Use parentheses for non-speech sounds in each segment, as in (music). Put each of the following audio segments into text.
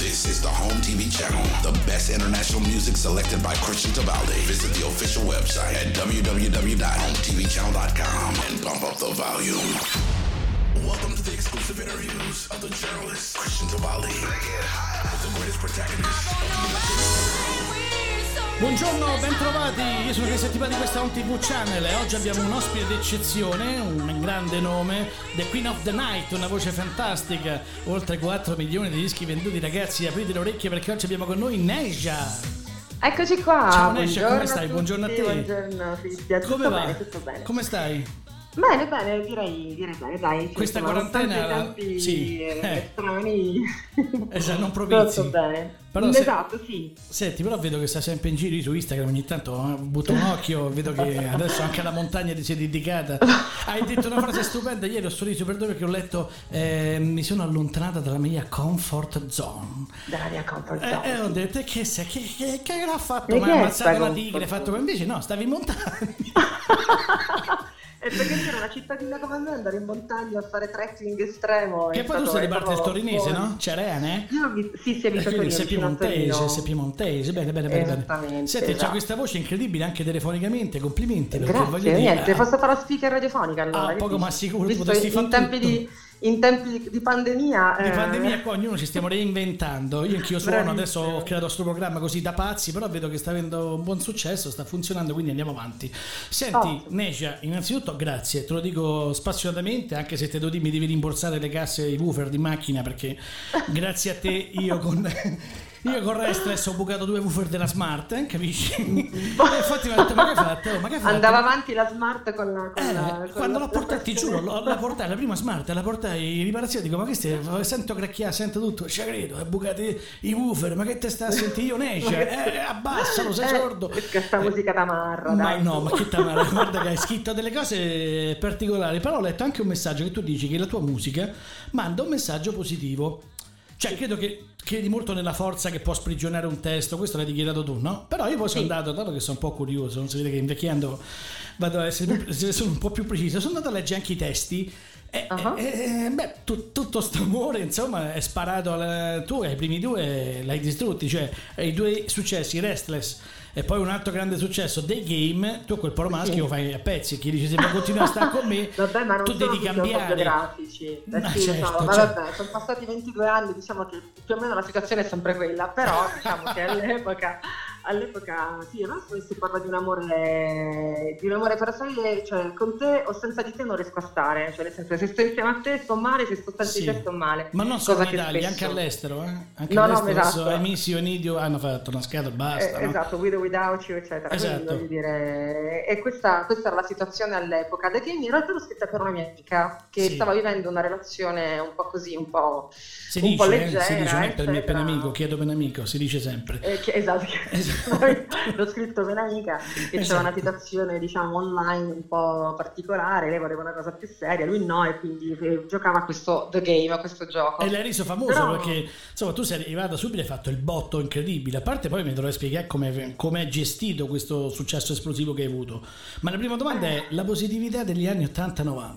This is the Home TV channel, the best international music selected by Christian Tavaldi. Visit the official website at www.hometvchannel.com and bump up the volume. Welcome to the exclusive interviews of the journalist Christian Tavaldi with the greatest protagonist of the Buongiorno, bentrovati, io sono Chris Attipati, questa è un TV Channel e oggi abbiamo un ospite d'eccezione, un grande nome, The Queen of the Night, una voce fantastica, oltre 4 milioni di dischi venduti, ragazzi, aprite le orecchie perché oggi abbiamo con noi Neja. Eccoci qua. Ciao Neja, come stai? tutti, Buongiorno a te. Buongiorno Cristian. Come tutto va? bene, tutto bene. Come stai? Bene, bene, direi, direi bene, dai. Questa quarantena- nonostante i tempi sì, eh, eh. strani. Esatto, non. (laughs) Tutto bene. Però se- esatto, sì. Senti, però vedo che stai sempre in giro su Instagram ogni tanto, eh, butto un occhio, vedo che adesso anche la montagna ti sei dedicata. Hai detto una frase stupenda, ieri ho sorriso per dove perché ho letto eh, mi sono allontanata dalla mia comfort zone. Dalla mia comfort Eh, zone. E ho detto, e che sei? Che, che, che ha fatto? Ma che ha ammazzato una tigre, fatto invece no, stavi in montagna. (laughs) E perché c'era una cittadina come me andare in montagna a fare trekking estremo. che poi tu sei di parte torinese, no? Cerene? Io vis- sì, sì, visto Eh, Quindi sei piemontese, sei piemontese, bene, bene, bene. bene. Senti, esatto. questa voce incredibile anche telefonicamente, complimenti. Grazie, dire, niente, ah, fosse fare la speaker radiofonica allora. Ah, poco ma sicuro, potresti in, far in tempi di, in tempi di, di pandemia. di eh, pandemia qua ognuno ci stiamo reinventando. Io anch'io suono, Bravissimo. adesso ho creato questo programma così da pazzi, però vedo che sta avendo un buon successo, sta funzionando, quindi andiamo avanti. Senti, Ottimo. Necia, innanzitutto grazie, te lo dico spassionatamente, anche se te devo dire mi devi rimborsare le casse e i woofer di macchina, perché grazie a te io con... (laughs) Io con Restless ho bucato due woofer della Smart, eh, capisci? E (laughs) infatti mi ha detto, ma che hai fatto? Ma che hai fatto? Andava avanti la smart con la. Con Eh, la con quando la- l'ho portata, ti giuro, l'ho- la portai, la prima smart, la portai in riparazione, dico, ma che stai, sento cracchiare, sento tutto, ci credo, hai bucato i- woofer, ma che te sta a sentire io Necia? Eh, abbassalo, sei Eh, sordo. Questa sta musica tamarra, Ma dai. no, ma che tamara, (laughs) guarda che hai scritto delle cose particolari, però ho letto anche un messaggio che tu dici che la tua musica manda un messaggio positivo. Cioè, credo che credi molto nella forza che può sprigionare un testo, questo l'hai dichiarato tu, no? Però io poi sono andato, dato che sono un po' curioso, non si vede che invecchiando vado a essere un po' più preciso, sono andato a leggere anche i testi. E, Ah. e- e, beh, tu- tutto sto amore, insomma, è sparato alla- tu ai primi due l'hai distrutti, cioè i due successi, Restless e poi un altro grande successo, The Game, tu quel poro maschio lo fai a pezzi, chi dice se vuoi continuare a stare con me, (laughs) Vabbè, ma non tu devi cambiare. autobiografici. Eh Ma sì, certo, ma certo. vabbè, sono passati 22 anni, diciamo che più o meno la situazione è sempre quella, però diciamo che all'epoca, all'epoca sì, non so se si parla di un amore, di un amore per sé, cioè con te o senza di te non riesco a stare, cioè nel senso se sto insieme a te sto male, se sto senza Sì. di te sto male. Ma non solo in Italia, spesso- anche all'estero, eh? Anche No, no, all'estero esatto. adesso Emisio e Nidio hanno fatto una scheda basta. Eh, no? Esatto, with or without you, eccetera. Esatto. Quindi dire, e questa, questa era la situazione all'epoca. Da che in realtà l'ho scritta per una mia amica che Sì. stava vivendo una relazione un po' così, un po', Si un dice, po' eh, leggera. si dice, non è per me per amico, chiedo per amico, si dice sempre. Eh, che- esatto, (laughs) Esatto. (laughs) l'ho scritto per un'amica che Esatto. c'era una situazione diciamo online un po' particolare, lei voleva una cosa più seria, lui no e quindi eh, giocava a questo The Game, a questo gioco. E l'hai reso famoso Però- perché insomma tu sei arrivata subito e hai fatto il botto incredibile. A parte poi mi dovrai spiegare come, come hai gestito questo successo esplosivo che hai avuto. Ma la prima domanda è la positività degli anni 80-90.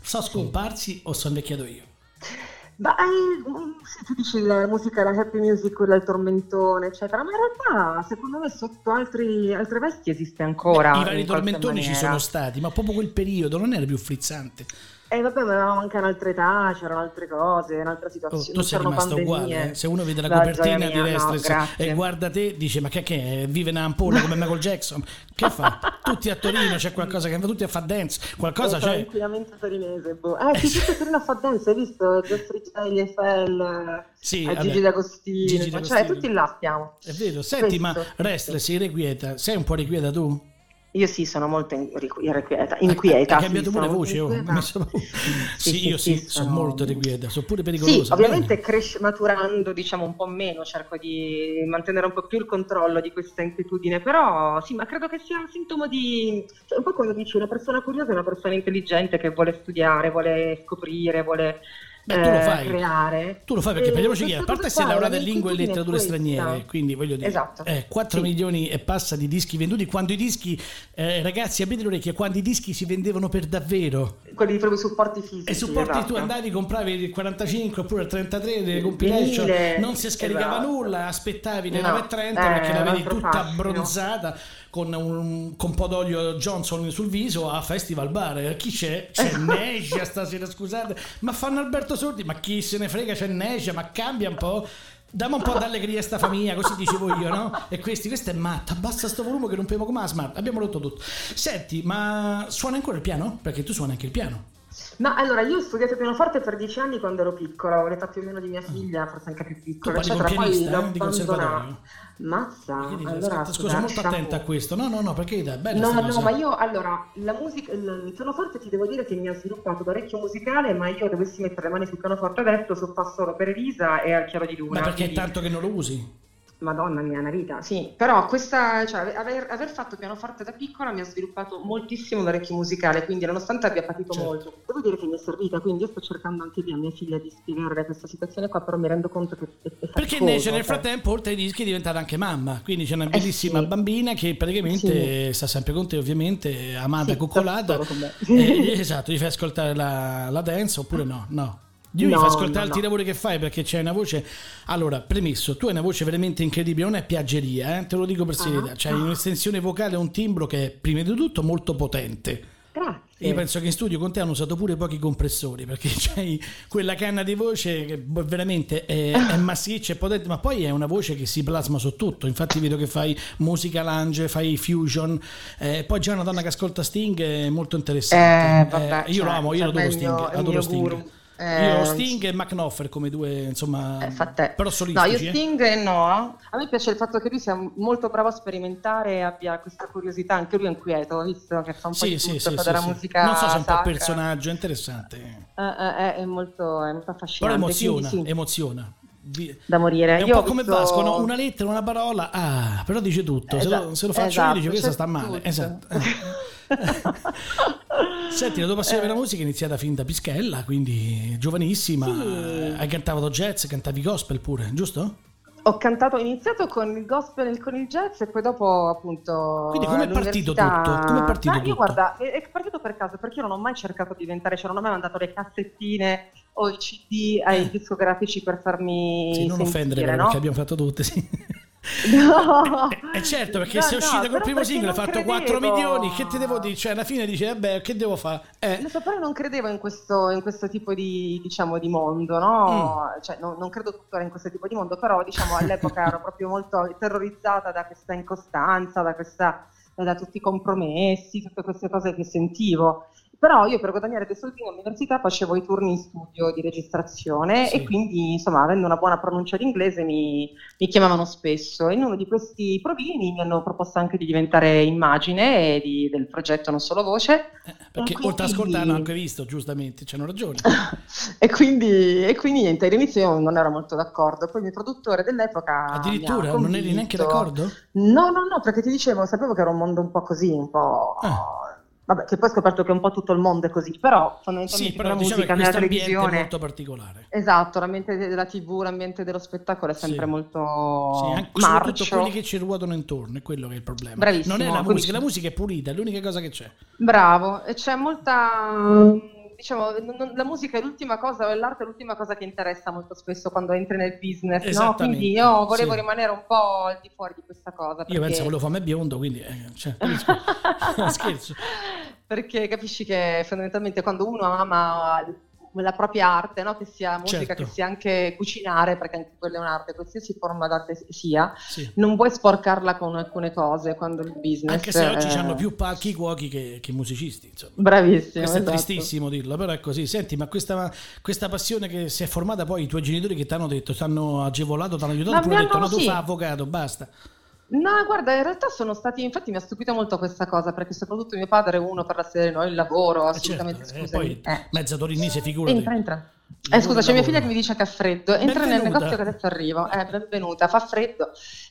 Sono scomparsi o sono invecchiato io? (laughs) Ma eh, sì, tu dici la musica, la happy music, quella il tormentone, eccetera, ma in realtà secondo me sotto altri, altre vesti esiste ancora. I vari tormentoni ci sono stati, ma proprio quel periodo non era più frizzante. Eh vabbè, ma avevamo anche un'altra età, c'erano altre cose, un'altra Oh, situazione. tu non sei rimasto pandemie. uguale. eh. Se uno vede la No, copertina di no, Restless grazie. e guarda te, dice: Ma che, che è? Vive in ampolla come Michael Jackson? Che fa? Tutti a Torino c'è qualcosa che fanno tutti a fare dance, qualcosa Eh, c'è. L'inquinamento torinese, boh. Eh, sì, tutto Torino a fa dance, hai visto? Geoffrey J, FL, Sì, eh, vabbè. Gigi D'Agostino, Gigi cioè D'Agostino. tutti là stiamo. È vero. Senti, ma Questo. Restless, irrequieta, sei un po' irrequieta tu? Io sì, sono molto irrequieta, inquieta. Hai sì, cambiato pure sono molto voce, oh. sì, sì, io sì, sì, sono sono- molto irrequieta, sono pure pericolosa. Sì, ovviamente cresce, maturando diciamo un po' meno, cerco di mantenere un po' più il controllo di questa inquietudine, però sì, ma credo che sia un sintomo di, cioè un po' quando dici una persona curiosa è una persona intelligente che vuole studiare, vuole scoprire, vuole, Beh, tu lo eh, fai. creare. Tu lo fai perché parliamoci che a parte sei laureata la in lingue e letterature straniere, quindi voglio dire, Esatto. eh, 4 Sì. milioni e passa di dischi venduti, quando i dischi, eh, ragazzi aprite le orecchie, quando i dischi si vendevano per davvero. Quelli proprio supporti fisici. E supporti esatto. tu andavi, compravi il 45 oppure il 33 delle Il compilation, non si scaricava esatto. nulla, aspettavi le No, 9.30 eh, perché la un vedi altro tutta abbronzata con un, con un po' d'olio Johnson sul viso a Festival Bar. Chi c'è? C'è (laughs) Necia stasera, scusate. Ma fanno Alberto Sordi, ma chi se ne frega, c'è Necia, ma cambia un po'. Dammi un po' d'allegria a sta famiglia, così dicevo io, no? E questi, questa è matta, abbassa sto volume che rompiamo come la smart, abbiamo rotto tutto. Senti, ma suona ancora il piano? Perché tu suoni anche il piano. Ma allora, io ho studiato pianoforte per dieci anni quando ero piccola, ho l'età più o meno di mia figlia, forse anche più Tu piccola, con eccetera. Poi l'ho eh, di abbandonato. Mazza, allora aspetta, scusa, molto attenta a questo. No, no, no, perché è bella No, no, cosa. ma io allora la musica, il pianoforte ti devo dire che mi ha sviluppato parecchio musicale, ma io dovessi mettere le mani sul pianoforte adesso so fa solo per Elisa e al chiaro di luna. Ma perché è quindi- tanto che non lo usi? Madonna mia, una vita, sì, però questa, cioè, aver, aver fatto pianoforte da piccola mi ha sviluppato moltissimo l'orecchio musicale, quindi nonostante abbia patito Certo. molto, devo dire che mi è servita, quindi io sto cercando anche di a mia figlia di spiegare questa situazione qua, però mi rendo conto che è, è Perché faticoso, invece nel cioè. frattempo, oltre ai dischi, è diventata anche mamma. Quindi c'è una bellissima sì. bambina che praticamente sta sempre con te, ovviamente, amata, Sì, coccolata. Eh, (laughs) esatto, gli fai ascoltare la, la dance oppure no? No. Io No, fai ascoltare no, altri no. lavori che fai perché c'è una voce. Allora, premesso, tu hai una voce veramente incredibile, non è piaggeria, eh? te lo dico per serietà. Ah. C'hai un'estensione vocale, un timbro che è prima di tutto molto potente. Grazie. Io penso che in studio con te hanno usato pure pochi compressori perché (laughs) c'hai quella canna di voce che boh, veramente è, è massiccia e potente, ma poi è una voce che si plasma su tutto. Infatti, vedo che fai musica lounge, fai fusion. eh, poi già una donna che ascolta Sting è molto interessante. Eh, vabbè, Eh, io lo cioè, amo, io adoro Sting. adoro Sting. guru. Eh, io ho Sting e McNoffer come due, insomma, Eh, però No, solistici. io eh. Sting no. A me piace il fatto che lui sia molto bravo a sperimentare e abbia questa curiosità. Anche lui è inquieto, visto che fa un po' Sì, di sì, tutto, sì, sì, musica Non so se è un po' personaggio, interessante. Eh, eh, è, molto, è molto Però affascinante. emoziona, quindi emoziona. Da morire. È un Io po' come visto- Vasco, no? una lettera, una parola, ah, però dice tutto. Se, lo, se lo faccio esatto, io dice questo c'è sta male. tutto. Esatto. (laughs) (laughs) Senti, la tua passione per la musica è iniziata fin da Pischella, quindi giovanissima. Sì. Hai cantato jazz, cantavi gospel pure, giusto? Ho cantato, ho iniziato con il gospel e con il jazz e poi dopo appunto Quindi com'è partito all'università- tutto? Com'è partito Ma io tutto? guarda, è, è partito per caso perché io non ho mai cercato di diventare, cioè non ho mai mandato le cassettine o i CD ai Eh. discografici per farmi Sì, non sentire, offendere no? perché abbiamo fatto tutte, sì. No. E certo, perché No, sei no, uscita col però primo singolo, hai non fatto 4 credevo. milioni, che ti devo dire? Cioè, alla fine dici, vabbè, che devo fare? Eh, so, però non credevo in questo, in questo tipo di, diciamo, di mondo, no? Mm. Cioè, no- non credo tuttora in questo tipo di mondo, però diciamo all'epoca ero proprio molto terrorizzata da questa incostanza, da, questa, da tutti i compromessi, tutte queste cose che sentivo. Però io per guadagnare dei soldini all'università facevo i turni in studio di registrazione Sì. e quindi, insomma, avendo una buona pronuncia d'inglese mi, mi chiamavano spesso. In uno di questi provini mi hanno proposto anche di diventare immagine e di- del progetto Non Solo Voce. eh, perché quindi- oltre a ascoltare hanno anche visto, giustamente, c'hanno ragione. (laughs) e, quindi, e quindi niente, all'inizio io non ero molto d'accordo, poi il mio produttore dell'epoca... Addirittura, non eri neanche d'accordo? No, no, no, perché ti dicevo, sapevo che era un mondo un po' così, un po'... Ah. Vabbè, che poi ho scoperto che un po' tutto il mondo è così, però fondamentalmente Sì, però diciamo musica, nella ambiente è televisione... molto particolare. Esatto, l'ambiente della tv, l'ambiente dello spettacolo è sempre Sì. molto Sì, anche, soprattutto marcio. quelli che ci ruotano intorno, è quello che è il problema. Bravissimo, Non è la quindi- musica, la musica è pulita, è l'unica cosa che c'è. Bravo, e c'è molta, diciamo, non- la musica è l'ultima cosa, o l'arte è l'ultima cosa che interessa molto spesso quando entri nel business, no? Quindi io volevo sì. rimanere un po' al di fuori di questa cosa. Io perché- penso volevo farmi biondo, quindi eh, cioè, (laughs) (laughs) scherzo. Perché capisci che fondamentalmente quando uno ama la propria arte, no? che sia musica, Certo. che sia anche cucinare, perché anche quella è un'arte, qualsiasi forma d'arte sia, Sì. non puoi sporcarla con alcune cose quando il business... Anche se oggi eh, hanno più palchi cuochi che, che musicisti, insomma. Bravissimo. Questo è esatto. tristissimo dirlo, però è così. Senti, ma questa, questa passione che si è formata poi, i tuoi genitori che ti hanno detto, ti hanno agevolato, ti hanno aiutato, Ma oppure mi hanno detto, no, tu sì. fai avvocato, basta. No, guarda, in realtà sono stati, infatti mi ha stupito molto questa cosa, perché soprattutto mio padre è uno per la serie, no, il lavoro, Eh, assolutamente, certo, e scusami. poi Eh. mezza torinese, figurati. Entra, entra. Eh, scusa, c'è mia figlia che mi dice che ha freddo. Entra nel Benvenuta. negozio che adesso arrivo. Eh, benvenuta, fa freddo.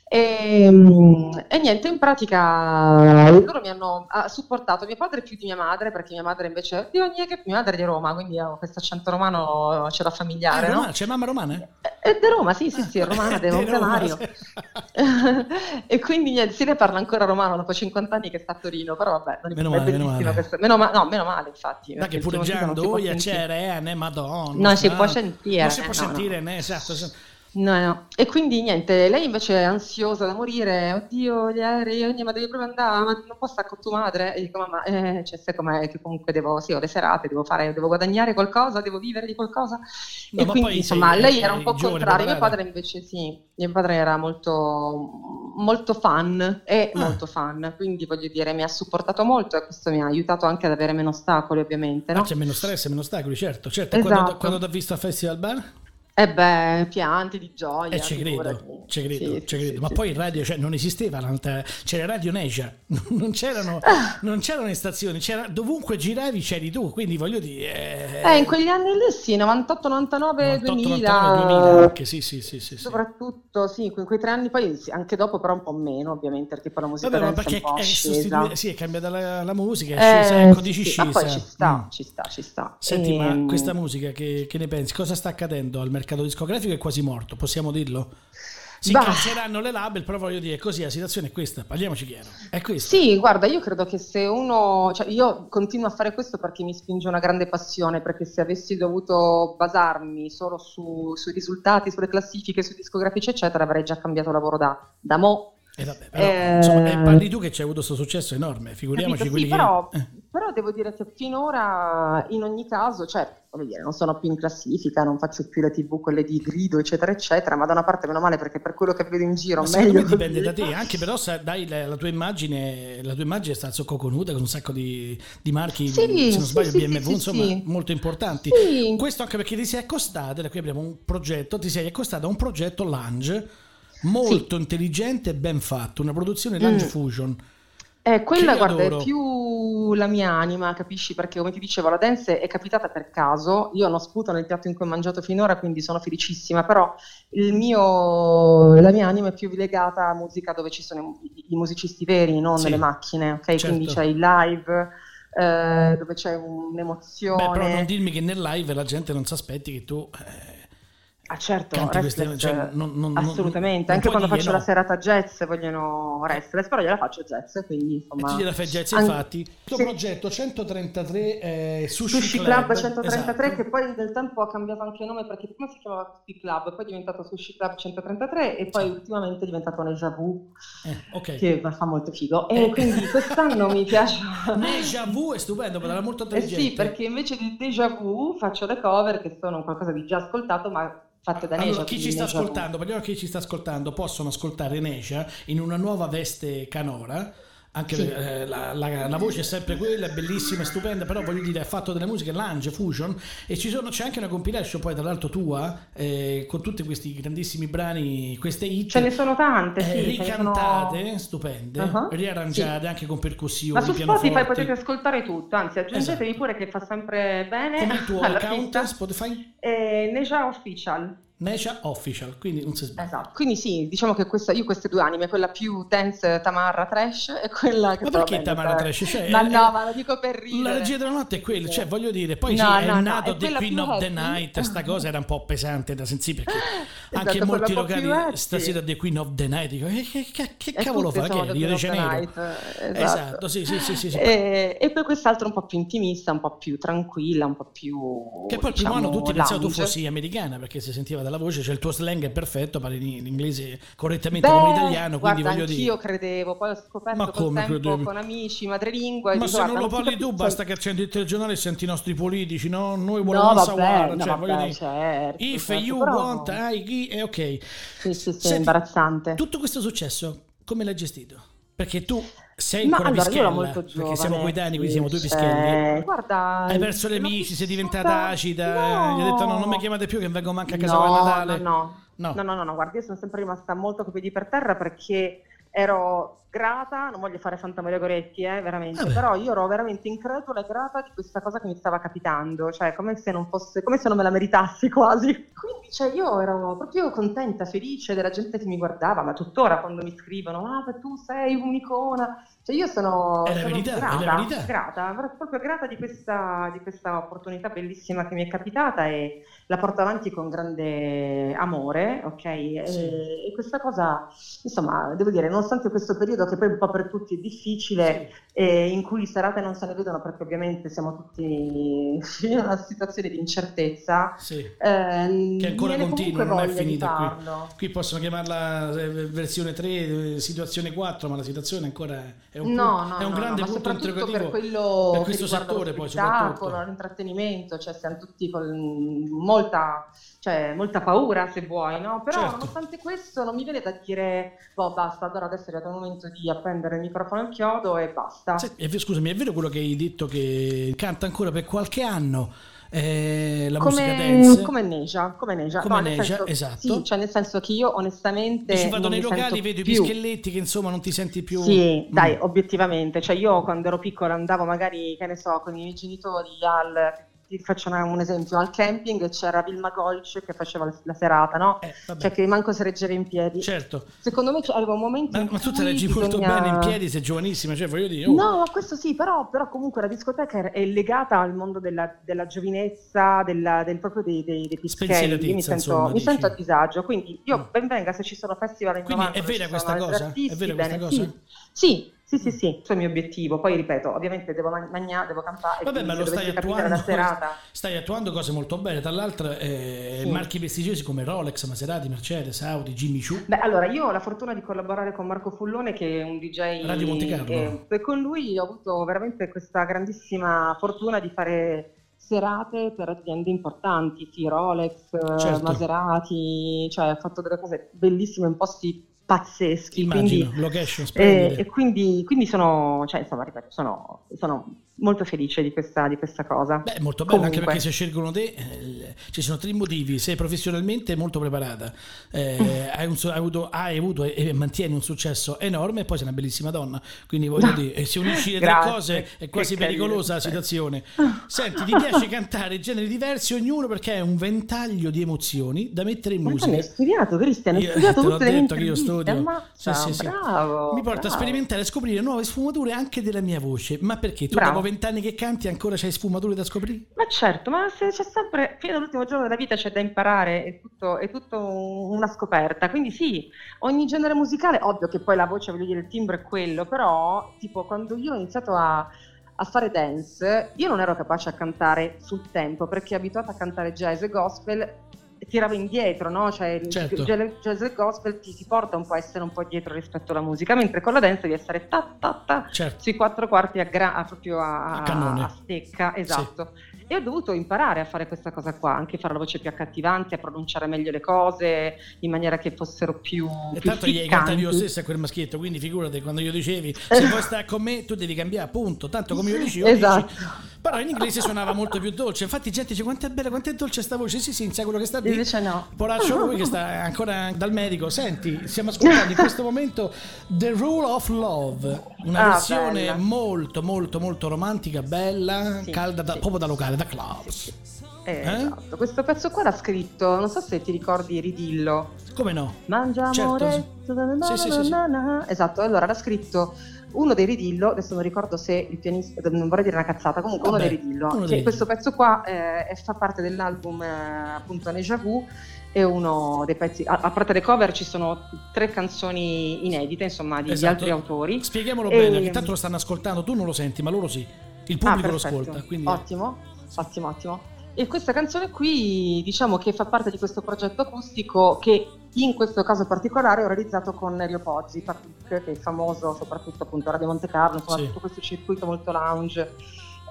E, mm, e niente, in pratica loro mi hanno ha supportato mio padre più di mia madre, perché mia madre invece di ogni che mia madre è di Roma, quindi ho questo accento romano ce l'ho Ah, familiare, no? Romana, c'è mamma romana? È è di Roma, sì, sì, sì, è romana, Di di Monte Roma, Mario. (laughs) e quindi niente, si ne parla ancora romano dopo 50 anni che sta a Torino, però vabbè, non Meno è male, meno bellissimo male. questo. Meno, ma- no, meno male, infatti. Dai, che pure Giandoia sentire. c'era, eh, madonna. Non si può sentire, Non si può no, no. sentire, né, esatto. No, no. E quindi niente, lei invece è ansiosa da morire, oddio, gli aerei, ma devi proprio andare, ma non posso stare con tua madre? E dico, mamma, eh, cioè, sai com'è, che comunque devo, sì, ho le serate, devo fare, devo guadagnare qualcosa, devo vivere di qualcosa. No, e quindi, insomma, sei- lei era un po' giovane, contrario, mio padre invece sì, mio padre era molto, molto fan, è Ah. molto fan, quindi voglio dire, mi ha supportato molto e questo mi ha aiutato anche ad avere meno ostacoli, ovviamente, no? Ah, c'è meno stress, meno ostacoli, certo. certo. E Quando, Esatto. quando ti ha visto al Festival Bar? E beh, pianti di gioia. Eh, ci credo, ci credo, Sì, ci credo. sì, Ma sì, poi in radio cioè, non esisteva l'altra, c'era Radio Neja, (laughs) non c'erano, Ah. non c'erano le stazioni, c'era, dovunque giravi c'eri tu, quindi voglio dire... Eh, in quegli anni lì sì, 98, 99, 98, 2000, 99, 2000 anche, sì, sì, sì, sì, soprattutto sì, in quei tre anni, poi anche dopo però un po' meno ovviamente, perché poi la musica Vabbè, perché è è, scesa. sostitu- sì, è cambiata la, la musica, è Eh, scesa, ecco, sì, dici sì, ma poi scesa. ci sta, Mm. ci sta, ci sta. Senti, ma Ehm, questa musica che, che ne pensi? Cosa sta accadendo al mercato discografico? È quasi morto, possiamo dirlo? Si Bah. incalzeranno le label, però voglio dire, così la situazione è questa, parliamoci chiaro, è questa. Sì, guarda, io credo che se uno, cioè io continuo a fare questo perché mi spinge una grande passione, perché se avessi dovuto basarmi solo su- sui risultati, sulle classifiche, sui discografici, eccetera, avrei già cambiato lavoro da, da mo'. E vabbè, però, Eh, insomma, eh, parli tu che ci hai avuto questo successo enorme, figuriamoci Capito? quelli Sì, che... però, eh. Però devo dire che finora, in ogni caso, cioè, come dire, non sono più in classifica, non faccio più le tv, quelle di grido, eccetera, eccetera, ma da una parte meno male perché per quello che vedo in giro, Ma meglio me dipende da te, anche però se dai la, la tua immagine, la tua immagine sta soccoconuta con un sacco di, di marchi, Sì, se non sbaglio sì, BMW, sì, insomma, molto importanti. Questo anche perché ti sei accostata, da qui abbiamo un progetto, ti sei accostata a un progetto Lange molto intelligente e ben fatto, una produzione Lange Mm. Fusion. Eh, quella, guarda, adoro. è più la mia anima, capisci? Perché, come ti dicevo, la dance è capitata per caso. Io non sputo nel piatto in cui ho mangiato finora, quindi sono felicissima. Però il mio, la mia anima è più legata a musica dove ci sono i, i musicisti veri, non Sì. le macchine, ok? Certo. Quindi c'è il live, eh, dove c'è un'emozione. Beh, però non dirmi che nel live la gente non si aspetti che tu... eh, Ah, certo, queste- restless, cioè, non- non- non- assolutamente. non Anche quando faccio no. la serata jazz vogliono restless, però io la faccio jazz, quindi E insomma... tu gliela fai jazz, An- infatti. Il tuo sì. progetto 133 è Sushi, Sushi Club, 133 esatto. che poi nel tempo ha cambiato anche nome perché prima si chiamava Sushi Club, poi è diventato Sushi Club 133 e poi ultimamente è diventato Neja Vu Eh, ok. che fa molto figo e Eh. quindi quest'anno mi (laughs) piace Deja vu è stupendo, ma era molto Eh intelligente. sì perché invece di Deja Vu faccio le cover che sono qualcosa di già ascoltato ma fatte da Allora, chi ci sta ascoltando, parliamo a chi ci sta ascoltando, possono ascoltare Nesha in una nuova veste canora. Anche Sì. eh, la, la- la voce è sempre quella, è bellissima, è stupenda, però voglio dire, ha fatto delle musiche Lange, Fusion e ci sono, c'è anche una compilation poi tra l'altro tua eh, con tutti questi grandissimi brani, queste hit ce ne sono tante eh, sì, ne sono- ricantate, stupende, Uh-huh. riarrangiate anche con percussioni, ma su. Spotify potete ascoltare tutto anzi aggiungetevi Esatto. pure che fa sempre bene Come il tuo (laughs) account Spotify? Eh, Neja Official Nesha Official, quindi non si sbaglia. Esatto, quindi sì, diciamo che questa, io queste due anime, quella più dance Tamarra Trash e quella che Ma perché bene, Tamara cioè- Trash? Cioè, ma è- no, ma lo dico per La ridere. regia della notte è quella, cioè voglio dire, poi No, sì, è no, no, nato è The Queen of the. Night, sta cosa era un po' pesante da sentire perché (laughs) Esatto, anche molti locali stasera The Queen of the Night dico, eh, che, che- che cavolo fa? Che è? The Janeiro? Esatto, esatto. sì, sì, sì, sì, sì. E, e poi quest'altro un po' più intimista, un po' più tranquilla, un po' più Che poi il primo diciamo, anno tutti pensavano tu fossi americana perché si sentiva dalla voce, cioè il tuo slang è perfetto, parli in inglese correttamente Beh, come l'italiano, quindi guarda, voglio anch'io dire... credevo, poi ho scoperto Ma col tempo credevi? con amici, madrelingua. Ma dico, se non lo parli tu, basta che accendi il telegiornale e senti i nostri politici, no? Noi No, vogliamo vabbè, Sawara, no, cioè, voglio vabbè, dire, certo, if certo, you want, I, gi- eh, ok. Sì, sì, sì, Senti, imbarazzante. Tutto questo successo, come l'hai gestito? Perché tu sei Ma ancora allora, pischella, molto giovane. perché siamo coetanei, quindi siamo due pischelli. Guarda, Hai perso le amici, sei diventata acida, No. gli hai detto no, non mi chiamate più che vengo manca a casa no, per Natale. No, No. no, no, no, no, guarda, io sono sempre rimasta molto coi piedi per terra perché ero grata, non voglio fare Santa Maria Goretti, eh, veramente, Vabbè. però io ero veramente incredula e grata di questa cosa che mi stava capitando, cioè come se non fosse, come se non me la meritassi quasi. Quindi cioè, io ero proprio contenta, felice della gente che mi guardava, ma tuttora quando mi scrivono, ah, tu sei un'icona, cioè io sono, È sono verità, è grata, verità. grata, proprio grata di questa, di questa opportunità bellissima che mi è capitata e la porto avanti con grande amore, ok? E, Sì. e questa cosa, insomma, devo dire, nonostante questo periodo che poi un po' per tutti è difficile, e in cui serate non se ne vedono perché ovviamente siamo tutti in una situazione di incertezza, Sì. ehm, Che ancora continua, non è finita qui. Qui possono chiamarla eh, versione 3, eh, situazione 4, ma la situazione ancora è un, No, no, è un no, grande no, punto interrogativo per quello per questo settore poi soprattutto. l'intrattenimento, cioè siamo tutti con molta, cioè, molta paura se vuoi, no? Però Certo. nonostante questo non mi viene da dire, boh basta, allora adesso è arrivato il momento di appendere il microfono al chiodo e basta. Sì, è scusami, è vero quello che hai detto che canta ancora per qualche anno eh, la musica Come, dance? come Neja, come Neja. Come No, Neja, senso- esatto. Sì, cioè nel senso che io onestamente Dici, vado nei locali, vedo i più. pischelletti che insomma non ti senti più... Sì, Mm. dai, obiettivamente, cioè io quando ero piccola andavo magari, che ne so, con i miei genitori al, ti faccio un esempio, al camping c'era Vilma Golce che faceva la, serata, no? Eh, Cioè che manco si reggere in piedi. certo. Secondo me c'era un momento Ma, in ma tu te reggi molto bisogna- bene in piedi, sei giovanissima, cioè voglio dire... oh, No, questo sì, però, però comunque la discoteca è legata al mondo della, della giovinezza, della, del, proprio dei, dei, dei pischelli. Mi sento, mi sento a disagio, quindi io Mm. ben venga se ci sono festival in Quindi 90 è vera questa cosa? È artisti, vera questa bene, cosa? Sì, sì, sì, sì, Mm. sì, questo è il mio obiettivo. Poi ripeto, ovviamente devo man- mangiare, devo campare. Vabbè, ma lo stai attuando, (laughs) stai attuando cose molto belle, tra l'altro eh, Sì. marchi prestigiosi come Rolex, Maserati, Mercedes, Audi, Jimmy Choo. Beh, allora io ho la fortuna di collaborare con Marco Fullone, che è un DJ. Radio Monte Carlo. eh, e con lui ho avuto veramente questa grandissima fortuna di fare serate per aziende importanti, sì, Rolex, Certo. Maserati, cioè ho fatto delle cose bellissime in posti pazzeschi. Immagino, quindi, location eh, splendide. e quindi, quindi sono, cioè, insomma, ripeto, sono, sono molto felice di questa, di questa cosa. Beh, molto bello, anche Comunque. perché se scelgono te, eh, ci sono tre motivi. Sei professionalmente molto preparata, eh, hai, un hai avuto, hai avuto e, mantieni un successo enorme e poi sei una bellissima donna. Quindi voglio dire, eh, se unisci le tre cose è quasi che pericolosa la situazione. (laughs) Senti, ti piace cantare generi diversi, ognuno perché è un ventaglio di emozioni da mettere in Ma musica. hai studiato, Cristian? Hai studiato (laughs) te l'ho tutte le detto che io studio. Ammazza, Sì, sì, sì. bravo. Mi porta a bravo. sperimentare e scoprire nuove sfumature anche della mia voce. Ma perché tu Bravo. Vent'anni che canti ancora c'hai sfumature da scoprire? Ma certo, ma se c'è sempre, fino all'ultimo giorno della vita c'è da imparare, è tutto, è tutto una scoperta. Quindi sì, ogni genere musicale, ovvio che poi la voce, voglio dire, il timbro è quello, però tipo quando io ho iniziato a, a fare dance, io non ero capace a cantare sul tempo, perché abituata a cantare jazz e gospel tirava indietro, no? Cioè il Certo. jazz jazz gospel ti, ti porta un po' a essere un po' dietro rispetto alla musica, mentre con la dance devi essere ta ta ta Certo. sui quattro quarti a, gra- a proprio a, A cannone. a stecca, esatto. E ho dovuto imparare a fare questa cosa qua, anche fare la voce più accattivante, a pronunciare meglio le cose in maniera che fossero più, E più tanto gli hai ficcanti. cantato io stesso a quel maschietto, quindi figurati quando io dicevi (laughs) se vuoi stare con me tu devi cambiare, punto. Tanto come io dicevo, Esatto. però in inglese suonava molto più dolce. Infatti gente dice quanto è bella, quanto è dolce sta voce. Sì, sì, sai quello che sta lì. Invece no. Poraccio lui che sta ancora dal medico. Senti, stiamo ascoltando in questo momento The Rule of Love, una Ah, versione bella. molto molto molto romantica, bella, Sì, calda, da- sì. proprio da locale, da clubs. Eh, Eh? Esatto. Questo pezzo qua l'ha scritto, non so se ti ricordi Ridillo. Come no? Mangia Certo, amore. sì. Sì, sì, sì. Esatto, allora l'ha scritto uno dei Ridillo, adesso non ricordo se il pianista, non vorrei dire una cazzata, comunque Vabbè, uno dei Ridillo. uno dei questo pezzo qua eh, fa parte dell'album eh, appunto Neja Vu, è uno dei pezzi, a, a parte le cover ci sono tre canzoni inedite, insomma, di, di Esatto. altri autori. Spieghiamolo E- bene, che tanto lo stanno ascoltando, tu non lo senti, ma loro sì. Il pubblico Ah, lo ascolta. Quindi... Ottimo, ottimo, ottimo. E questa canzone qui, diciamo che fa parte di questo progetto acustico che in questo caso particolare ho realizzato con Nerio Patrick, che è famoso soprattutto appunto a Radio Monte Carlo, insomma Sì. tutto questo circuito molto lounge.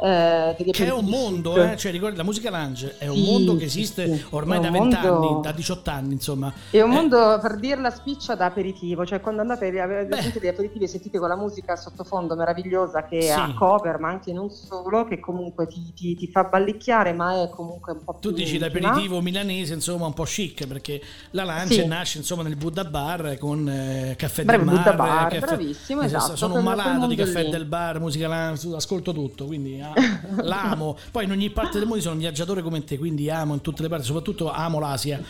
Eh, che è un mondo, eh? cioè ricordi la musica lounge è un Sì, mondo che esiste ormai da vent'anni, mondo- da 18 anni, insomma. È un Eh, mondo, per dirla spiccia, da aperitivo, cioè quando andate a vedere degli aperitivi e sentite quella musica sottofondo meravigliosa che Sì. ha cover, ma anche non solo, che comunque ti, ti- ti fa ballicchiare, ma è comunque un po' più Tu dici intima. l'aperitivo milanese, insomma, un po' chic perché la Lounge Sì. nasce insomma nel Buddha Bar con eh, caffè Bravo, del mare, Buddha Bar, caffè- bravissimo, Esatto, Sono un malato di caffè lì. del bar, musica lounge, ascolto tutto, quindi ah, l'amo. Poi in ogni parte del mondo sono un viaggiatore come te, quindi amo in tutte le parti, soprattutto amo l'Asia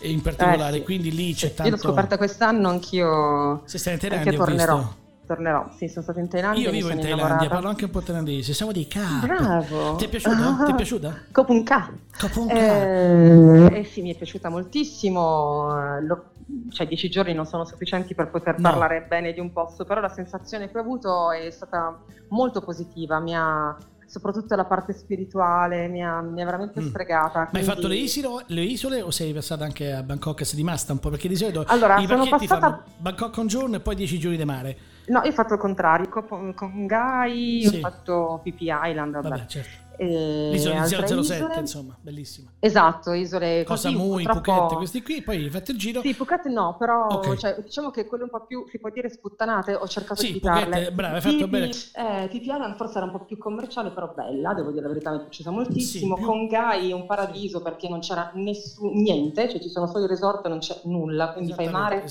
in particolare, Eh, sì. quindi lì c'è Io tanto l'ho scoperta quest'anno, anch'io, Se stai in Thailandia, tornerò. visto. Tornerò, sì, sono stata in Thailandia. Io vivo in Thailandia, innamorata. parlo anche un po' thailandese, siamo dei capi. Bravo. Ti è piaciuta? Ti è piaciuta? Kopunka. Kopunka. Eh, eh sì, mi è piaciuta moltissimo. eh, lo- cioè, dieci giorni non sono sufficienti per poter No. parlare bene di un posto, però la sensazione che ho avuto è stata molto positiva. Mi ha, soprattutto la parte spirituale, mi ha, mi ha veramente Mm. sfregata. Ma hai quindi- fatto le isole, le isole o sei passata anche a Bangkok e sei rimasta un po'? Perché di solito Allora, i sono passata- fanno Bangkok un giorno e poi 10 giorni di mare. No, io ho fatto il contrario, con, con Gai, Sì. ho fatto PP Island, vabbè. Vabbè, certo. E L'isola di altre 007, isole. insomma, bellissima. Esatto, isole Cosa così, Mui, purtroppo- Phuket, questi qui, poi fatto il giro. Sì, Phuket no, però Ok. cioè, diciamo che quelle un po' più, si può dire, sputtanate, ho cercato Sì, di evitarle. Phuket, brava, hai fatto Pipi- bene. Eh, Island forse era un po' più commerciale, però bella, devo dire la verità, mi è piaciuta moltissimo. Sì, più- Con Gai è un paradiso perché non c'era nessun, niente, cioè ci sono solo i resort e non c'è nulla, quindi fai mare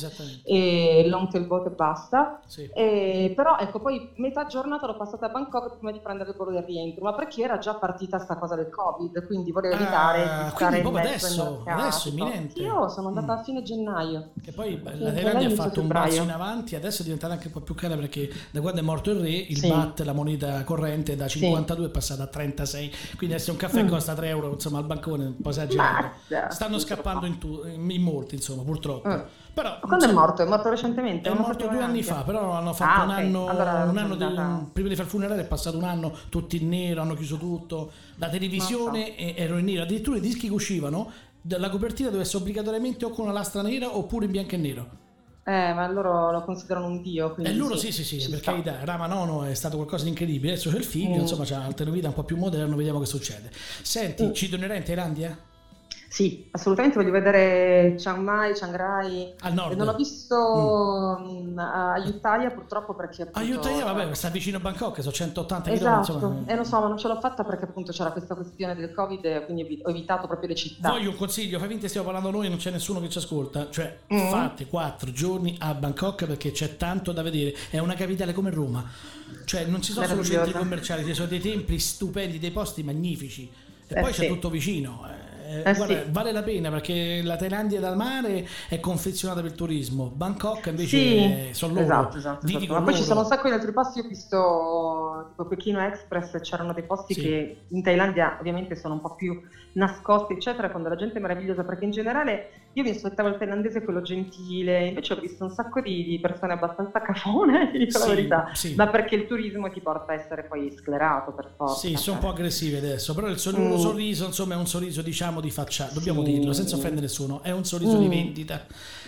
e long tail boat e basta. Sì. Eh, però ecco, poi metà giornata l'ho passata a Bangkok prima di prendere il volo del rientro, ma perché era già partita sta cosa del Covid, quindi volevo Ah, evitare di quindi stare in mezzo adesso, adesso, imminente. Io sono andata Mm. a fine gennaio. Che poi Sì, la Thailandia ha fatto un balzo in avanti, adesso è diventata anche un po' più cara perché da quando è morto il re il Sì. baht, la moneta corrente, da 52 è passata a 36, quindi adesso un caffè Mm. costa 3 euro, insomma al bancone un po' esagerato. Stanno Sì, scappando in, tu- in molti, insomma, purtroppo. Mm. Però, Quando è morto? È morto recentemente? È morto due anni fa, però hanno fatto Ah, un ok. anno, Allora un anno di- prima di fare il funerale è passato un anno tutti in nero, hanno chiuso tutto, la televisione e- ero in nero, addirittura i dischi che uscivano, la copertina deve essere obbligatoriamente o con una lastra nera oppure in bianco e nero. Eh, ma loro lo considerano un dio, E quindi loro sì, sì, sì, ci per sta. Rama Nono è stato qualcosa di incredibile, adesso c'è il figlio, Mm. insomma c'ha altre vita un po' più moderno, vediamo che succede. Senti, Mm. ci tornerai in Thailandia? Sì, assolutamente voglio vedere Chiang Mai, Chiang Rai. Al nord? E non ho visto mm, Ayutthaya purtroppo perché appunto... Ayutthaya, vabbè, sta vicino a Bangkok, sono 180 km, Esatto, e non so, ma non ce l'ho fatta perché appunto c'era questa questione del Covid e quindi ho evitato proprio le città. Voglio un consiglio, fai finta che stiamo parlando noi, non c'è nessuno che ci ascolta. Cioè, Mm. fate quattro giorni a Bangkok perché c'è tanto da vedere. È una capitale come Roma. Cioè, non ci sono solo centri commerciali, ci sono dei templi stupendi, dei posti magnifici. E Eh, poi c'è sì. tutto vicino. Eh, Eh, guarda, sì. Vale la pena perché la Thailandia dal mare è confezionata per il turismo. Bangkok invece Sì, eh, sono loro. esatto, esatto, esatto. Ma poi ci sono un sacco di altri posti, io ho visto tipo Pechino Express, c'erano dei posti Sì. che in Thailandia ovviamente sono un po' più nascosti, eccetera, quando la gente è meravigliosa, perché in generale io mi aspettavo il thailandese quello gentile, invece ho visto un sacco di, di persone abbastanza cafone, (laughs) ti dico la Sì, verità, sì. ma perché il turismo ti porta a essere poi sclerato per forza. Sì, sono un po' cioè. aggressivi adesso, però il loro Mm. sorriso, insomma, è un sorriso, diciamo, di faccia, dobbiamo Sì. dirlo, senza offendere nessuno, è un sorriso di Mm. vendita.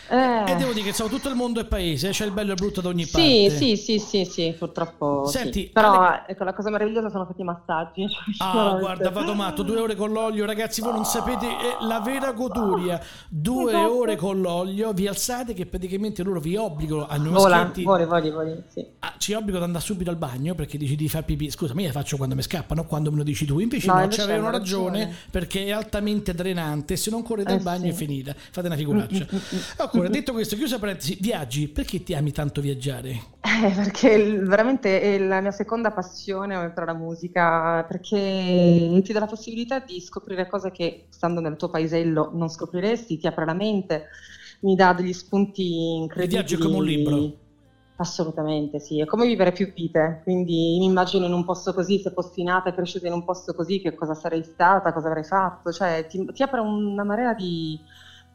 Eh, E devo dire che insomma, tutto il mondo è paese, c'è il bello e il brutto da ogni Sì, parte. sì, sì, sì, sì, purtroppo. sì. Senti, Però Ale- ecco, la cosa meravigliosa sono stati i massaggi. (laughs) cioè, Ah, guarda, vado matto, due ore con l'olio, ragazzi, voi non sapete è la vera goduria. Due Esatto. ore con l'olio, vi alzate che praticamente loro vi obbligano a noi Vola, voli, voli, voli, sì. Ah, ci obbligo ad andare subito al bagno perché dici di far pipì. Scusa, ma io la faccio quando mi scappano, quando me lo dici tu. Invece No, no, c'avevano ragione, ragione. perché è altamente drenante. Se non correte al Eh, bagno sì. è finita. Fate una figuraccia. Mm, mm, mm, mm. Ancora, detto questo, chiusa parentesi, viaggi. Perché ti ami tanto viaggiare? Eh, perché il- veramente è la mia seconda passione oltre alla musica, perché ti dà la possibilità di scoprire cose che stando nel tuo paesello non scopriresti, ti apre la mente, mi dà degli spunti incredibili. viaggio è come un libro. Assolutamente sì, è come vivere più vite, quindi mi immagino in un posto così, se fossi nata e cresciuta in un posto così, che cosa sarei stata, cosa avrei fatto, cioè ti, ti apre una marea di,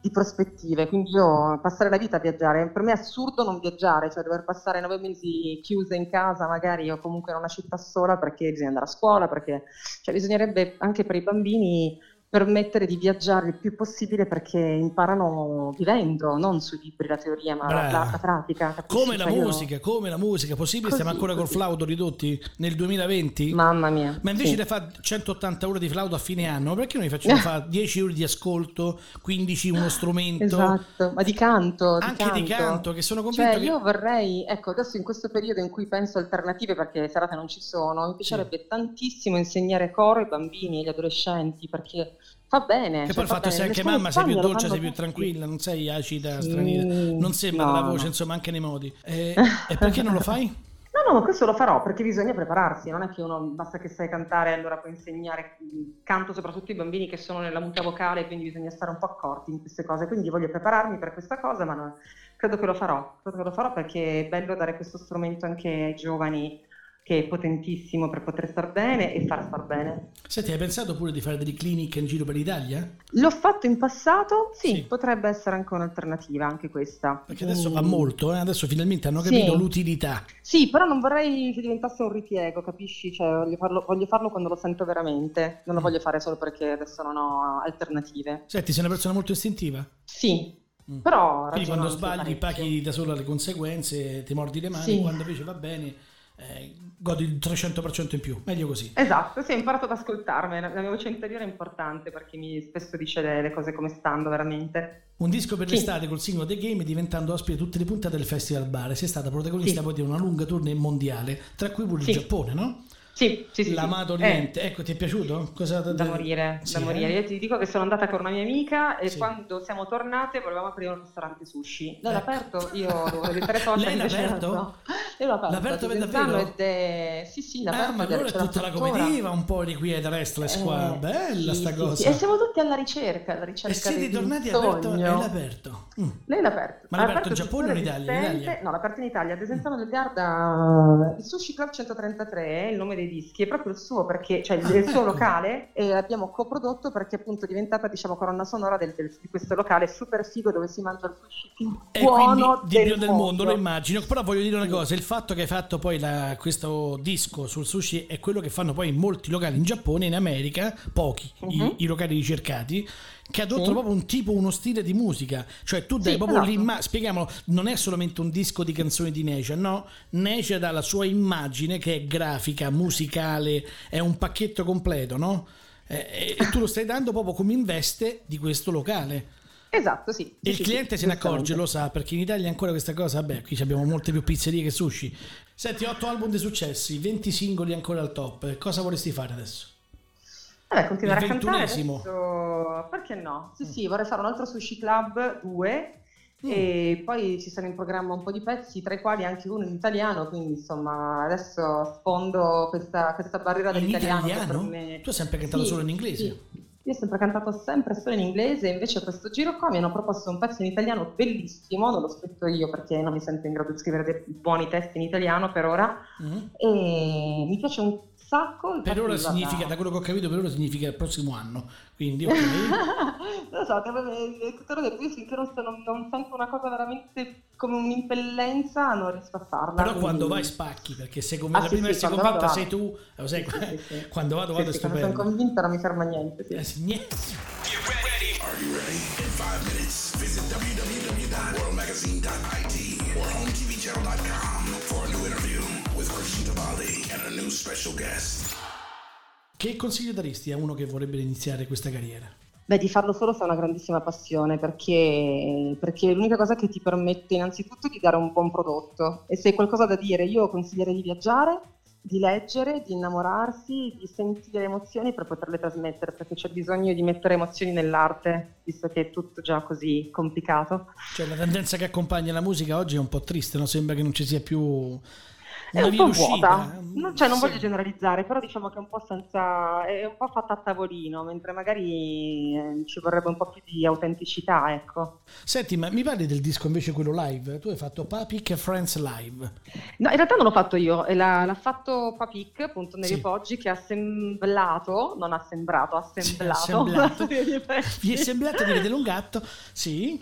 di prospettive, quindi io passare la vita a viaggiare, per me è assurdo non viaggiare, cioè dover passare nove mesi chiusa in casa, magari o comunque in una città sola perché bisogna andare a scuola, perché cioè, bisognerebbe anche per i bambini permettere di viaggiare il più possibile perché imparano vivendo, non sui libri la teoria, ma la, la, pratica. Capisci? Come la cioè musica, come la musica. Possibile così, stiamo ancora così. col flauto ridotti nel 2020? Mamma mia. Ma invece sì. di fare 180 ore di flauto a fine anno, perché non facciamo (laughs) fare 10 ore di ascolto, 15 uno strumento? Esatto, ma di canto. Di Anche canto. di canto, che sono convinto cioè, che... io vorrei, ecco, adesso in questo periodo in cui penso alternative perché serate non ci sono, mi piacerebbe sì. tantissimo insegnare coro ai bambini e agli adolescenti perché fa bene. Che cioè, poi il fatto sei anche mamma, sei più dolce, sei più tranquilla, non sei acida, straniera, non sembra no, la voce, no. insomma, anche nei modi. E, (laughs) e perché non lo fai? No, no, questo lo farò perché bisogna prepararsi, non è che uno basta che sai cantare e allora puoi insegnare canto soprattutto ai bambini che sono nella muta vocale, quindi bisogna stare un po' accorti in queste cose, quindi voglio prepararmi per questa cosa, ma no, credo che lo farò, credo che lo farò perché è bello dare questo strumento anche ai giovani che è potentissimo per poter star bene e far star bene. Senti, hai pensato pure di fare delle cliniche in giro per l'Italia? L'ho fatto in passato, sì, sì. potrebbe essere anche un'alternativa, anche questa. Perché adesso mm. va molto, eh? adesso finalmente hanno capito sì. l'utilità. Sì, però non vorrei che diventasse un ripiego, capisci? Cioè, voglio farlo, voglio farlo quando lo sento veramente, non lo mm. voglio fare solo perché adesso non ho alternative. Senti, sei una persona molto istintiva? Sì, Mm. Però quindi quando sbagli paghi da solo le conseguenze, ti mordi le mani, sì. quando invece va bene eh, godi il 300% in più, meglio così. Esatto, sì, ho imparato ad ascoltarmi, la mia voce interiore è importante perché mi spesso dice le, le cose come stanno veramente. Un disco per sì. l'estate col singolo The Game diventando ospite tutte le puntate del Festival Bar, sei stata protagonista sì. poi di una lunga tournée mondiale, tra cui pure il Giappone, no? Sì, sì, sì. L'amato Oriente, eh, ecco, ti è piaciuto? Cosa da, da morire, sì, da morire. Eh? Io ti dico che sono andata con una mia amica e sì. quando siamo tornate volevamo aprire un ristorante sushi. Lei ecco. aperto, io dovevo diventare socia. Lei l'ha aperto? No. Io l'ho aperto. L'ha aperto per davvero? Ed è... Sì, sì, l'ha ah, aperto. ma allora è tutta la comitiva un po' di qui ai Restless qua. Eh, Bella sì, sta cosa. E siamo tutti alla ricerca, alla ricerca E siete tornati aperto e l'ha aperto. Mm. Lei l'ha aperto. Ma l'ha aperto in Giappone o in Italia? No, l'ha aperto in Italia. Ad Desenzano del Garda, il Sushi Club 133 è il nome dei dischi, è proprio il suo perché, cioè il suo locale e l'abbiamo coprodotto perché appunto è diventata diciamo colonna sonora del, del, di questo locale super figo dove si mangia il sushi più e buono di del, più del mondo. mondo. lo immagino però voglio dire una cosa il fatto che hai fatto poi la, questo disco sul sushi è quello che fanno poi in molti locali in Giappone in America pochi uh-huh. i, mhm. i, locali ricercati che adottano sì. proprio un tipo uno stile di musica cioè tu dai sì, proprio esatto. l'immagine spieghiamolo non è solamente un disco di canzoni di Nature no Nature dà la sua immagine che è grafica musicale è un pacchetto completo no e, e tu lo stai dando proprio come investe di questo locale Esatto, sì. il sì, cliente se ne accorge, lo sa, perché in Italia ancora questa cosa, vabbè, qui abbiamo molte più pizzerie che sushi. Senti, 8 album di successi, 20 singoli ancora al top. Cosa vorresti fare adesso? Vabbè, continuare a cantare adesso... Perché no? Sì, mm. sì, vorrei fare un altro Sushi Club 2 mm. e poi ci sono in programma un po' di pezzi, tra i quali anche uno in italiano, quindi insomma adesso sfondo questa, questa barriera in dell'italiano. Italiano? Me... Tu hai sempre cantato sì, solo in inglese? Sì. Io ho sempre cantato sempre solo in inglese, invece questo giro qua mi hanno proposto un pezzo in italiano bellissimo, non l'ho scritto io perché non mi sento in grado di scrivere dei buoni testi in italiano per ora, mm-hmm. e mi piace un sacco. Per ora significa, da quello che ho capito, per ora significa il prossimo anno. Quindi, ok. non (laughs) lo so, te l'ho detto, io finché non, non, non, sento una cosa veramente come un'impellenza, non riesco a farla. Però quindi... quando vai spacchi, perché se come ah, la sì, prima sì, sei convinta sei tu, lo sai, sì, sì, quando vado vado sì, è stupendo. Quando sono convinta non mi ferma niente. Sì. Yes, niente. Are you ready? In five minutes, visit www.worldmagazine.it special guest. Che consiglio daresti a uno che vorrebbe iniziare questa carriera? Beh, di farlo solo è una grandissima passione, perché, perché è l'unica cosa che ti permette innanzitutto di dare un buon prodotto. E se hai qualcosa da dire, io consiglierei di viaggiare, di leggere, di innamorarsi, di sentire emozioni per poterle trasmettere, perché c'è bisogno di mettere emozioni nell'arte, visto che è tutto già così complicato. Cioè la tendenza che accompagna la musica oggi è un po' triste, no? sembra che non ci sia più è un po' vuota, non, cioè, non sì. voglio generalizzare, però diciamo che è un po' senza, è un po' fatta a tavolino, mentre magari eh, ci vorrebbe un po' più di autenticità, ecco. Senti, ma mi parli del disco invece quello live? Tu hai fatto Papic Friends Live. No, in realtà non l'ho fatto io, l'ha, l'ha fatto Papic, appunto, Nerio sì. Poggi, che ha assemblato, non ha sembrato, ha assemblato. Sì, assemblato. (laughs) Vi è sembrato di vedere un gatto, sì.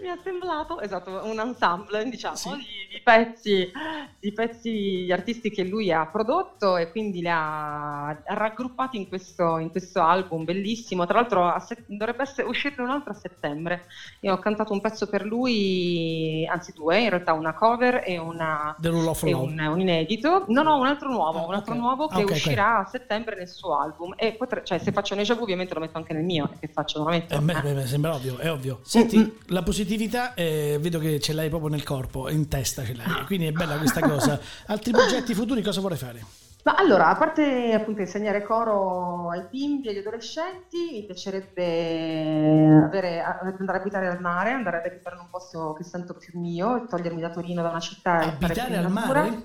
Mi ha assemblato, esatto, un ensemble, diciamo, sì. di di pezzi, di pezzi di artisti che lui ha prodotto e quindi li ha raggruppati in questo, in questo album bellissimo. Tra l'altro set- dovrebbe essere uscito un altro a settembre. Io ho cantato un pezzo per lui, anzi due, in realtà una cover e, una, e un, un inedito. No, no, un altro nuovo, Ah, un altro ok. nuovo che ok, ok. uscirà a settembre nel suo album. E potre- cioè, se faccio un déjà vu, ovviamente lo metto anche nel mio. Che faccio? Non lo metto? Eh, beh, Eh. beh, sembra ovvio, è ovvio. Senti, Mm, mm. la positività eh, vedo che ce l'hai proprio nel corpo, in testa ce l'hai, quindi è bella questa cosa. (laughs) Altri progetti futuri cosa vorrei fare? Ma allora, a parte appunto insegnare coro ai bimbi e agli adolescenti, mi piacerebbe avere- andare a abitare al mare, andare ad abitare in un posto che sento più mio, e togliermi da Torino, da una città e Abitare al natura. mare?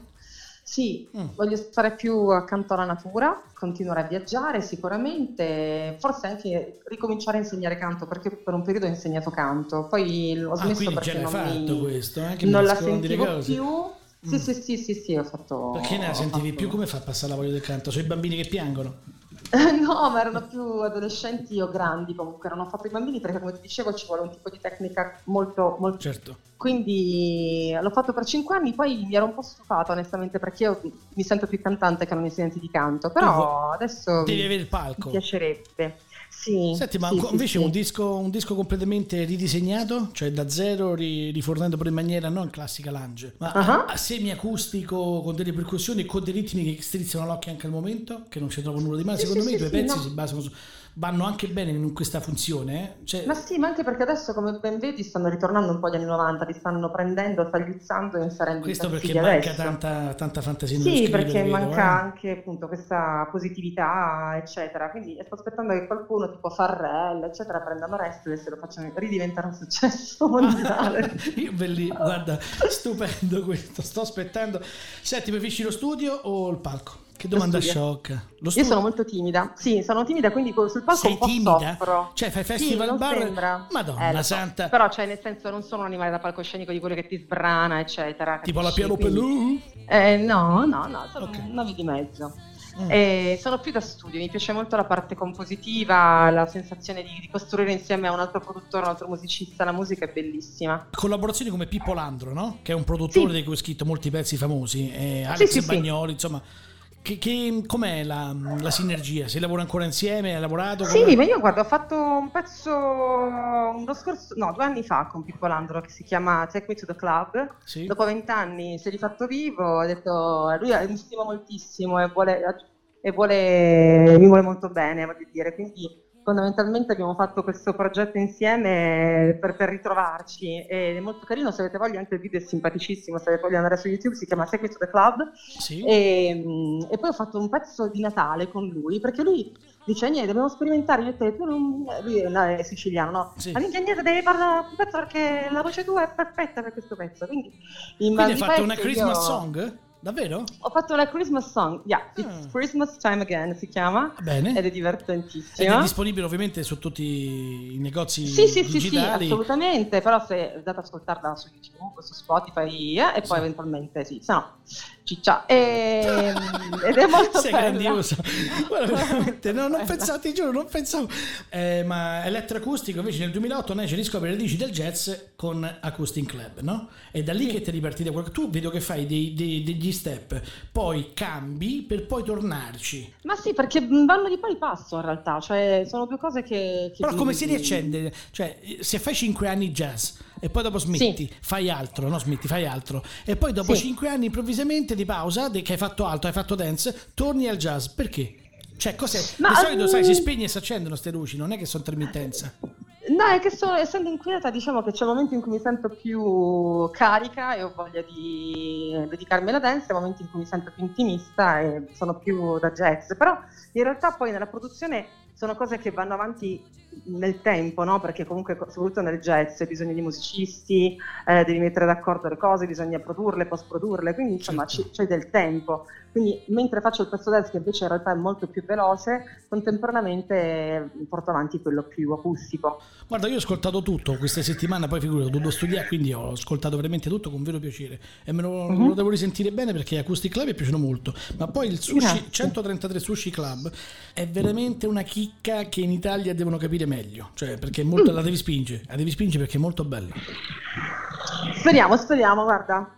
Sì, Mm. voglio stare più accanto alla natura, continuare a viaggiare sicuramente, forse anche ricominciare a insegnare canto, perché per un periodo ho insegnato canto, poi ho Ah, smesso quindi perché non fatto mi- questo, eh, che non la sentivo più. Sì, Mm. sì, sì, sì, sì, ho fatto... Perché ne sentivi fatto- più? Come fa a passare la voglia del canto? Sono i bambini che piangono? (laughs) No, ma erano più adolescenti o grandi comunque, erano fatto i bambini perché come ti dicevo ci vuole un tipo di tecnica molto, molto... Certo. Quindi l'ho fatto per cinque anni, poi mi ero un po' stufata onestamente perché io mi sento più cantante che non insegnante di canto, però adesso Devi mi, avere il mi palco. piacerebbe. Sì, Senti, ma sì, invece sì. Un, disco, un disco completamente ridisegnato, cioè da zero, ri- rifornendo però in maniera non classica lounge, ma Ah. a, a semi-acustico con delle percussioni e con dei ritmi che strizzano l'occhio anche al momento, che non ci trovo nulla di male. Secondo me i tuoi pezzi no. si basano su, vanno anche bene in questa funzione. Cioè, Ma sì, ma anche perché adesso, come ben vedi, stanno ritornando un po' gli anni 90, li stanno prendendo, tagliuzzando e inserendo questo i pezzi perché manca tanta, tanta fantasia Sì, perché vedo, manca eh. anche appunto questa positività, eccetera. Quindi sto aspettando che qualcuno tipo Farrell, eccetera, prendano Restless e lo facciano ridiventare un successo (laughs) mondiale. (laughs) Io belli, guarda, stupendo questo, sto aspettando. Senti, preferisci lo studio o il palco? Che domanda sciocca. Lo Io sono molto timida. Sì, sono timida, quindi sul palco Sei un po' timida? soffro. Cioè, fai Sì, festival non bar? sembra. Madonna Eh, lo so. santa. Però, cioè, nel senso, non sono un animale da palcoscenico di quello che ti sbrana, eccetera. Tipo la capisci? piano Quindi- pelù? Eh, no, no, no, sono Ok. una di mezzo. Mm. Eh, sono più da studio, mi piace molto la parte compositiva, la sensazione di, di costruire insieme a un altro produttore, un altro musicista, la musica è bellissima. Collaborazioni come Pippo Landro, no? Che è un produttore Sì. di cui ho scritto molti pezzi famosi, e Alex sì, sì. Bagnoli, insomma. Che, che- com'è la, la sinergia? Si lavora ancora insieme? Hai lavorato? Sì, ma io guarda, ho fatto un pezzo lo scorso, no, due anni fa con Pippo Landro che si chiama Take Me to the Club. Sì? Dopo vent'anni si è rifatto vivo, ho detto, lui mi stima moltissimo e vuole, e vuole, mi vuole molto bene, voglio dire, quindi fondamentalmente abbiamo fatto questo progetto insieme per, per ritrovarci ed è molto carino, se avete voglia anche il video è simpaticissimo, se avete voglia di andare su YouTube si chiama Me to the Club Sì? e, mm, e poi ho fatto un pezzo di Natale con lui perché lui dice niente dobbiamo sperimentare io e te tu non... lui è, no, è siciliano no Sì. ma minchia niente devi parlare un pezzo perché la voce tua è perfetta per questo pezzo quindi in Quindi hai fatto una Christmas io- song? Davvero? ho fatto una Christmas song yeah it's Ah. Christmas time again si chiama Bene. ed è Ed è divertentissima disponibile ovviamente su tutti i negozi sì, sì, sì, sì, digitali. assolutamente, però se andate ad ascoltarla su YouTube, su Spotify eh, e poi Sì. eventualmente sì, se no ciccia. E, (laughs) ed è molto Sei bella. grandioso. (laughs) Guarda, veramente, no, non pensavo, ti giuro, non pensavo. Eh, ma elettroacustico invece nel 2008 nasce riscopre le radici del jazz con Acoustic Club, no? E da lì che ti riparti da. Tu vedo che fai dei- dei- degli step, poi cambi per poi tornarci. Ma sì, perché vanno di pari passo in realtà, cioè sono due cose che... che Però come si riaccende? Cioè, se fai 5 anni jazz e poi dopo smetti, Sì. fai altro, no smetti, fai altro. E poi dopo Sì. 5 anni improvvisamente di pausa, che hai fatto altro, hai fatto dance, torni al jazz. Perché? Cioè, cos'è? Ma, di solito, sai, mm, si spegne e si accendono queste luci, non è che sono intermittenza. No, è che sono, essendo inquieta diciamo che c'è momenti in cui mi sento più carica e ho voglia di dedicarmi alla dance, momenti in cui mi sento più intimista e sono più da jazz, però in realtà poi nella produzione sono cose che vanno avanti nel tempo, no? Perché comunque soprattutto nel jazz hai bisogno di musicisti, eh, devi mettere d'accordo le cose, bisogna produrle, post produrle, quindi insomma Certo. ci- c'è del tempo. Quindi mentre faccio il pezzo dance che invece in realtà è molto più veloce, contemporaneamente eh, porto avanti quello più acustico. Guarda, io ho ascoltato tutto questa settimana, poi figurati, ho dovuto studiare, quindi ho ascoltato veramente tutto con vero piacere. E me lo, Mhm. lo devo risentire bene perché Acoustic Club mi è piaciuto molto. Ma poi il Sushi Grazie. 133 Sushi Club è veramente una chicca che in Italia devono capire meglio. Cioè, perché molto, la devi spingere, la devi spingere perché è molto bella. Speriamo, speriamo, guarda.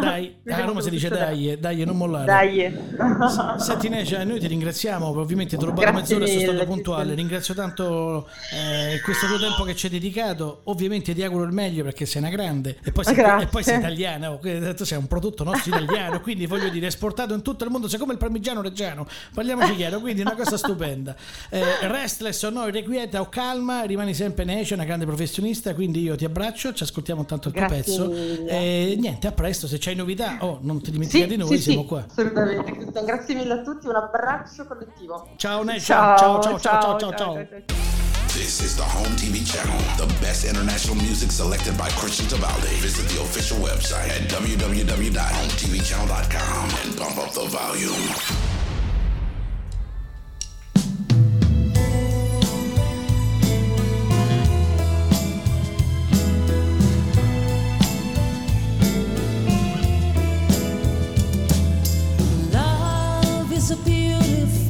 Dai, (laughs) a Roma si dice dai, dai, non mollare. Dai. Senti Necia, noi ti ringraziamo, ovviamente ti ho rubato Grazie mezz'ora, sei stato puntuale, ringrazio tanto eh, questo tuo tempo che ci hai dedicato, ovviamente ti auguro il meglio perché sei una grande e poi sei, e poi sei italiana, oh, que- tu sei un prodotto nostro italiano, quindi voglio dire esportato in tutto il mondo, sei come il parmigiano reggiano, parliamoci chiaro, quindi è una cosa stupenda. Eh, restless o no, irrequieta o calma, rimani sempre Necia, una grande professionista, quindi io ti abbraccio, ci ascoltiamo tanto il tuo pezzo e niente, a presto, se c'hai novità, oh, non ti dimenticare Sì, di noi, sì, siamo sì, qua. assolutamente. Cristian. Grazie mille a tutti, un abbraccio collettivo. Ciao Necia, ciao ciao ciao ciao ciao. ciao. This is the Home TV channel, the best international music selected by Christian Tavaldi. Visit the official website at www.hometvchannel.com and bump up the volume.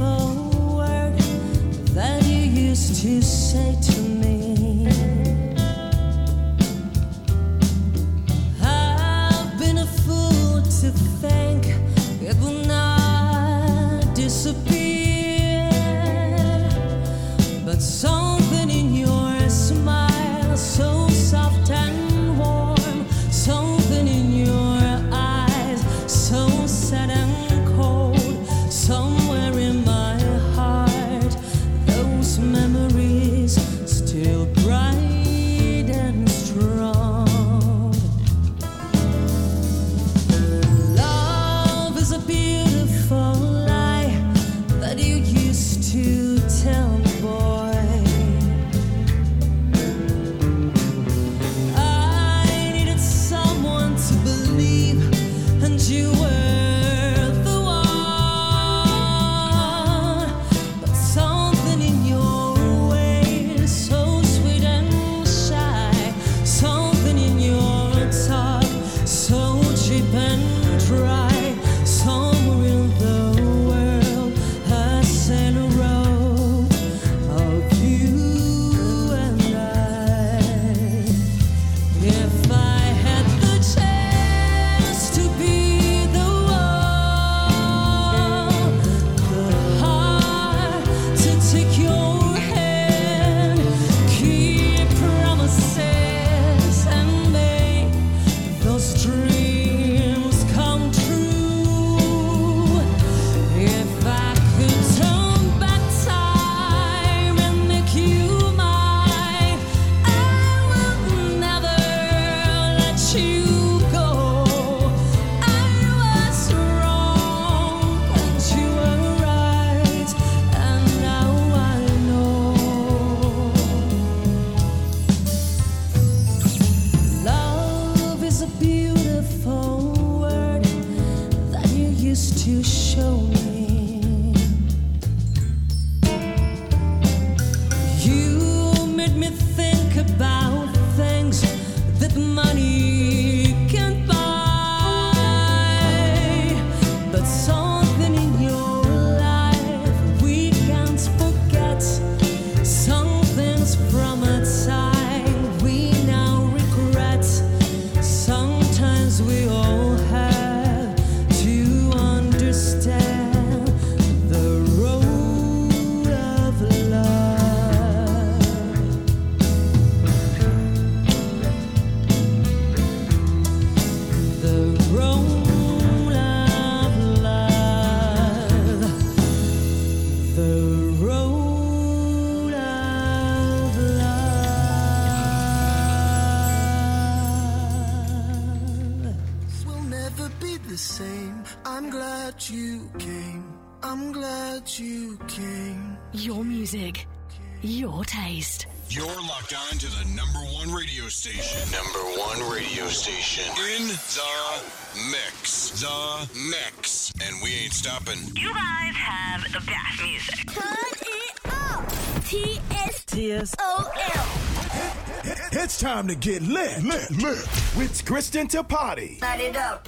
Beautiful word that you used to say to me. Time to get lit, lit, lit with Kristen Tapati. Light it up.